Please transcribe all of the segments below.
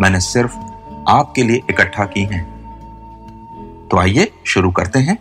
मैंने सिर्फ़ आपके लिए इकट्ठा की हैं। तो आइए शुरू करते हैं।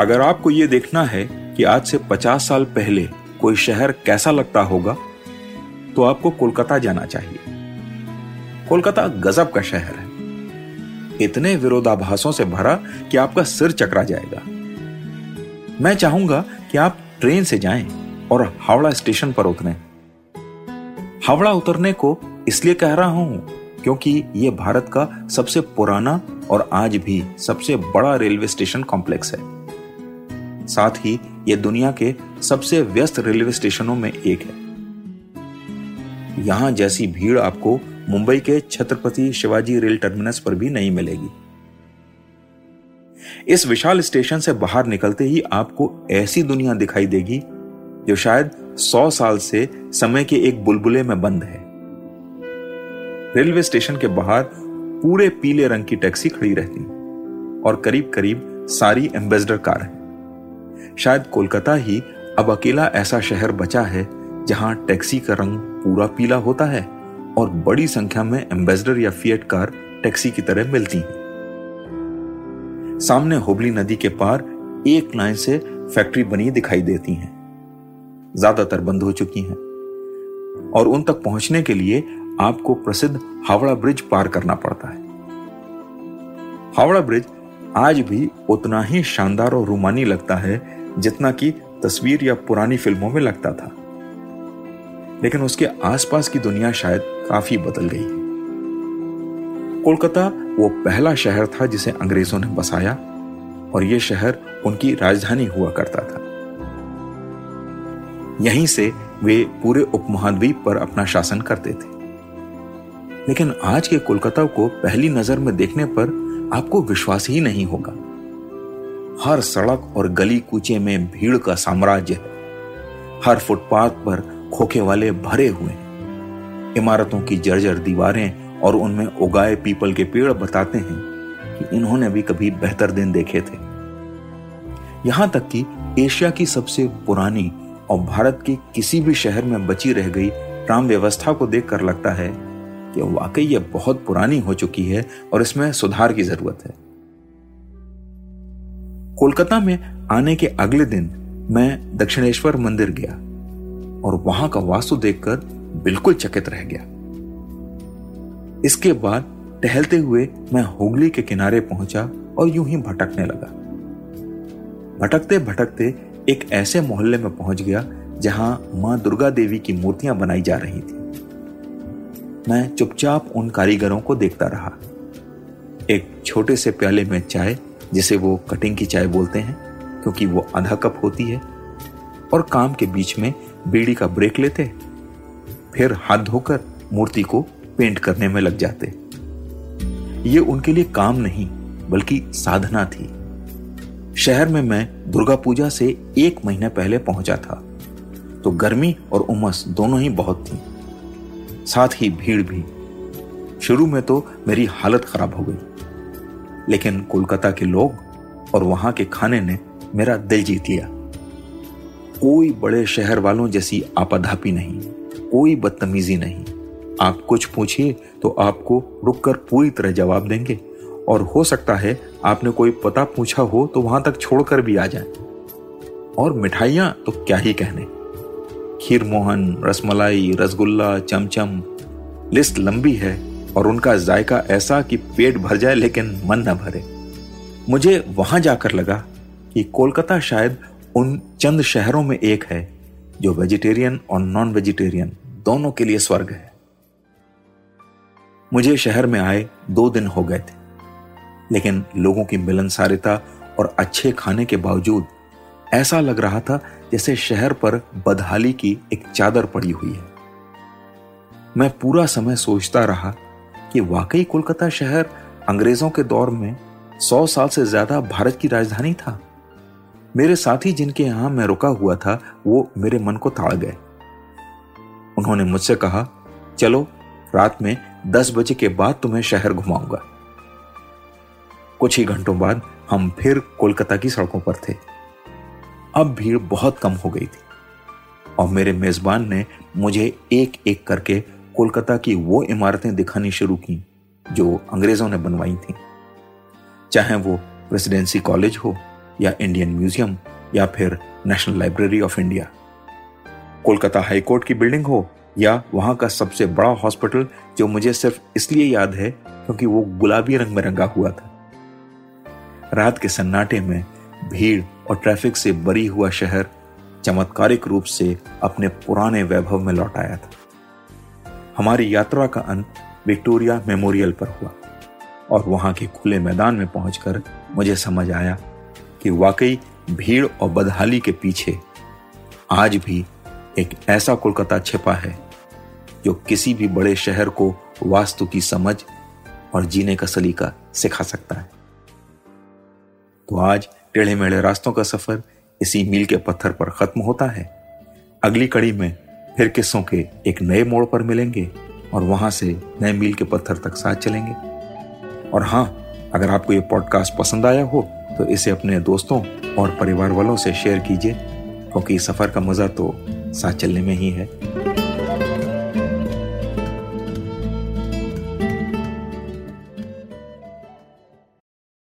अगर आपको यह देखना है कि आज से 50 साल पहले कोई शहर कैसा लगता होगा तो आपको कोलकाता जाना चाहिए। कोलकाता गजब का शहर है। इतने विरोधाभासों से भरा कि आपका सिर चकरा जाएगा। मैं चाहूँगा कि आप ट्रेन से जाएँ और हावड़ा स्टेशन पर उतरें। हावड़ा उतरने को इसलिए कह रहा हूँ, क्योंकि यह भारत का सबसे पुराना और आज भी सबसे बड़ा रेलवे स्टेशन कॉम्प्लेक्स है। साथ ही यह दुनिया के सबसे व्यस्त रेलवे स्टेशनों में एक है। यहाँ जैसी भीड़ आपको मुंबई के छत्रपति शिवाजी रेल टर्मिनस पर भी नहीं मिलेगी। इस विशाल स्टेशन से बाहर निकलते ही आपको ऐसी दुनिया दिखाई देगी, जो शायद सौ साल से समय के एक बुलबुले में बंद है। रेलवे स्टेशन के बाहर पूरे पीले रंग की टैक्सी खड़ी रहती और करीब करीब सारी एम्बेसडर कार है। शायद कोलकाता ही अब अकेला ऐसा शहर बचा है जहाँ टैक्सी का रंग पूरा पीला होता है और बड़ी संख्या में एम्बेसडर या फिएट कार टैक्सी की तरह मिलती हैं। सामने हुबली नदी के पार एक लाइन से फैक्ट्री बनी दिखाई देती हैं। ज़्यादातर बंद हो चुकी हैं। और उन तक पहुँचने के लिए आपको प्रसिद्ध हावड़ा ब्रिज पार करना पड़ता है। हावड़ा ब्रिज आज भी उतना ही शानदार और रूमानी लगता है, जितना कि तस्वीर या पुरानी फ़िल्मों में लगता था। लेकिन उसके आसपास की दुनिया शायद काफ़ी बदल गई है। कोलकाता वो पहला शहर था जिसे अंग्रेज़ों ने बसाया, और यह शहर उनकी राजधानी हुआ करता था। यहीं से वे पूरे उपमहाद्वीप पर अपना शासन करते थे। लेकिन आज के कोलकाता को पहली नज़र में देखने पर आपको विश्वास ही नहीं होगा। हर सड़क और गली कूचे में भीड़ का साम्राज्य है। हर फुटपाथ पर खोखे वाले भरे हुए हैं। इमारतों की जर्जर दीवारें और उनमें उगाए पीपल के पेड़ बताते हैं कि इन्होंने भी कभी बेहतर दिन देखे थे। यहाँ तक कि एशिया की सबसे पुरानी और भारत के किसी भी शहर में बची रह गई ट्राम व्यवस्था को देखकर लगता है कि वाकई यह बहुत पुरानी हो चुकी है और इसमें सुधार की ज़रूरत है। कोलकाता में आने के अगले दिन मैं दक्षिणेश्वर मंदिर गया और वहाँ का वास्तु देखकर बिल्कुल चकित रह गया। इसके बाद टहलते हुए मैं हुगली के किनारे पहुँचा और यूँ ही भटकने लगा। भटकते भटकते एक ऐसे मोहल्ले में पहुँच गया जहाँ माँ दुर्गा देवी की मूर्तियाँ बनाई जा रही थी। मैं चुपचाप उन कारीगरों को देखता रहा। एक छोटे से प्याले में चाय, जिसे वो कटिंग की चाय बोलते हैं, क्योंकि वो आधा कप होती है, और काम के बीच में बीड़ी का ब्रेक लेते फिर हाथ धोकर मूर्ति को पेंट करने में लग जाते। ये उनके लिए काम नहीं, बल्कि साधना थी। शहर में मैं दुर्गा पूजा से एक महीने पहले पहुँचा था। तो गर्मी और उमस दोनों ही बहुत थी। साथ ही भीड़ भी। शुरू में तो मेरी हालत खराब हो गई। लेकिन कोलकाता के लोग और वहाँ के खाने ने मेरा दिल जीत लिया। कोई बड़े शहर वालों जैसी आपाधापी नहीं, कोई बदतमीजी नहीं। आप कुछ पूछिए तो आपको रुककर पूरी तरह जवाब देंगे। और हो सकता है आपने कोई पता पूछा हो तो वहाँ तक छोड़कर भी आ जाए। और मिठाइयाँ तो क्या ही कहने। खीर मोहन रसमलाई, रसगुल्ला, चमचम। लिस्ट लंबी है और उनका जायका ऐसा कि पेट भर जाए लेकिन मन न भरे। मुझे वहाँ जाकर लगा कि कोलकाता शायद उन चंद शहरों में एक है जो वेजिटेरियन और नॉन वेजिटेरियन दोनों के लिए स्वर्ग है। मुझे शहर में आए दो दिन हो गए थे, लेकिन लोगों की मिलनसारिता और अच्छे खाने के बावजूद ऐसा लग रहा था जैसे शहर पर बदहाली की एक चादर पड़ी हुई है। मैं पूरा समय सोचता रहा कि वाकई कोलकाता शहर अंग्रेज़ों के दौर में सौ साल से ज़्यादा भारत की राजधानी था। मेरे साथी जिनके यहाँ मैं रुका हुआ था, वो मेरे मन को ताड़ गए। उन्होंने मुझसे कहा, चलो, रात में दस बजे के बाद तुम्हें शहर घुमाऊँगा। कुछ ही घंटों बाद हम फिर कोलकाता की सड़कों पर थे। अब भीड़ बहुत कम हो गई थी। और मेरे मेजबान ने मुझे एक एक करके कोलकाता की वो इमारतें दिखानी शुरू की, जो अंग्रेज़ों ने बनवाई थी। चाहे वो प्रेसिडेंसी कॉलेज हो, या इंडियन म्यूज़ियम, या फिर national library of India. Kolkata high court की बिल्डिंग हो, या वहाँ का सबसे बड़ा हॉस्पिटल, जो मुझे सिर्फ़ इसलिए याद है, क्योंकि वो गुलाबी रंग में रंगा हुआ था। रात के सन्नाटे में भीड़ और ट्रैफ़िक से बरी हुआ शहर चमत्कारिक रूप से अपने पुराने वैभव में लौट आया था। हमारी यात्रा का अंत विक्टोरिया मेमोरियल पर हुआ और वहाँ के खुले मैदान में पहुंचकर मुझे समझ आया कि वाकई भीड़ और बदहाली के पीछे आज भी एक ऐसा कोलकाता छिपा है जो किसी भी बड़े शहर को वास्तु की समझ और जीने का सलीका सिखा सकता है। तो आज टेढ़े मेढ़े रास्तों का सफ़र इसी मील के पत्थर पर खत्म होता है। अगली कड़ी में फिर किस्सों के एक नए मोड़ पर मिलेंगे और वहाँ से नए मील के पत्थर तक साथ चलेंगे। और हाँ अगर आपको ये पॉडकास्ट पसंद आया हो तो इसे अपने दोस्तों और परिवार वालों से शेयर कीजिए, क्योंकि सफ़र का मज़ा तो साथ चलने में ही है।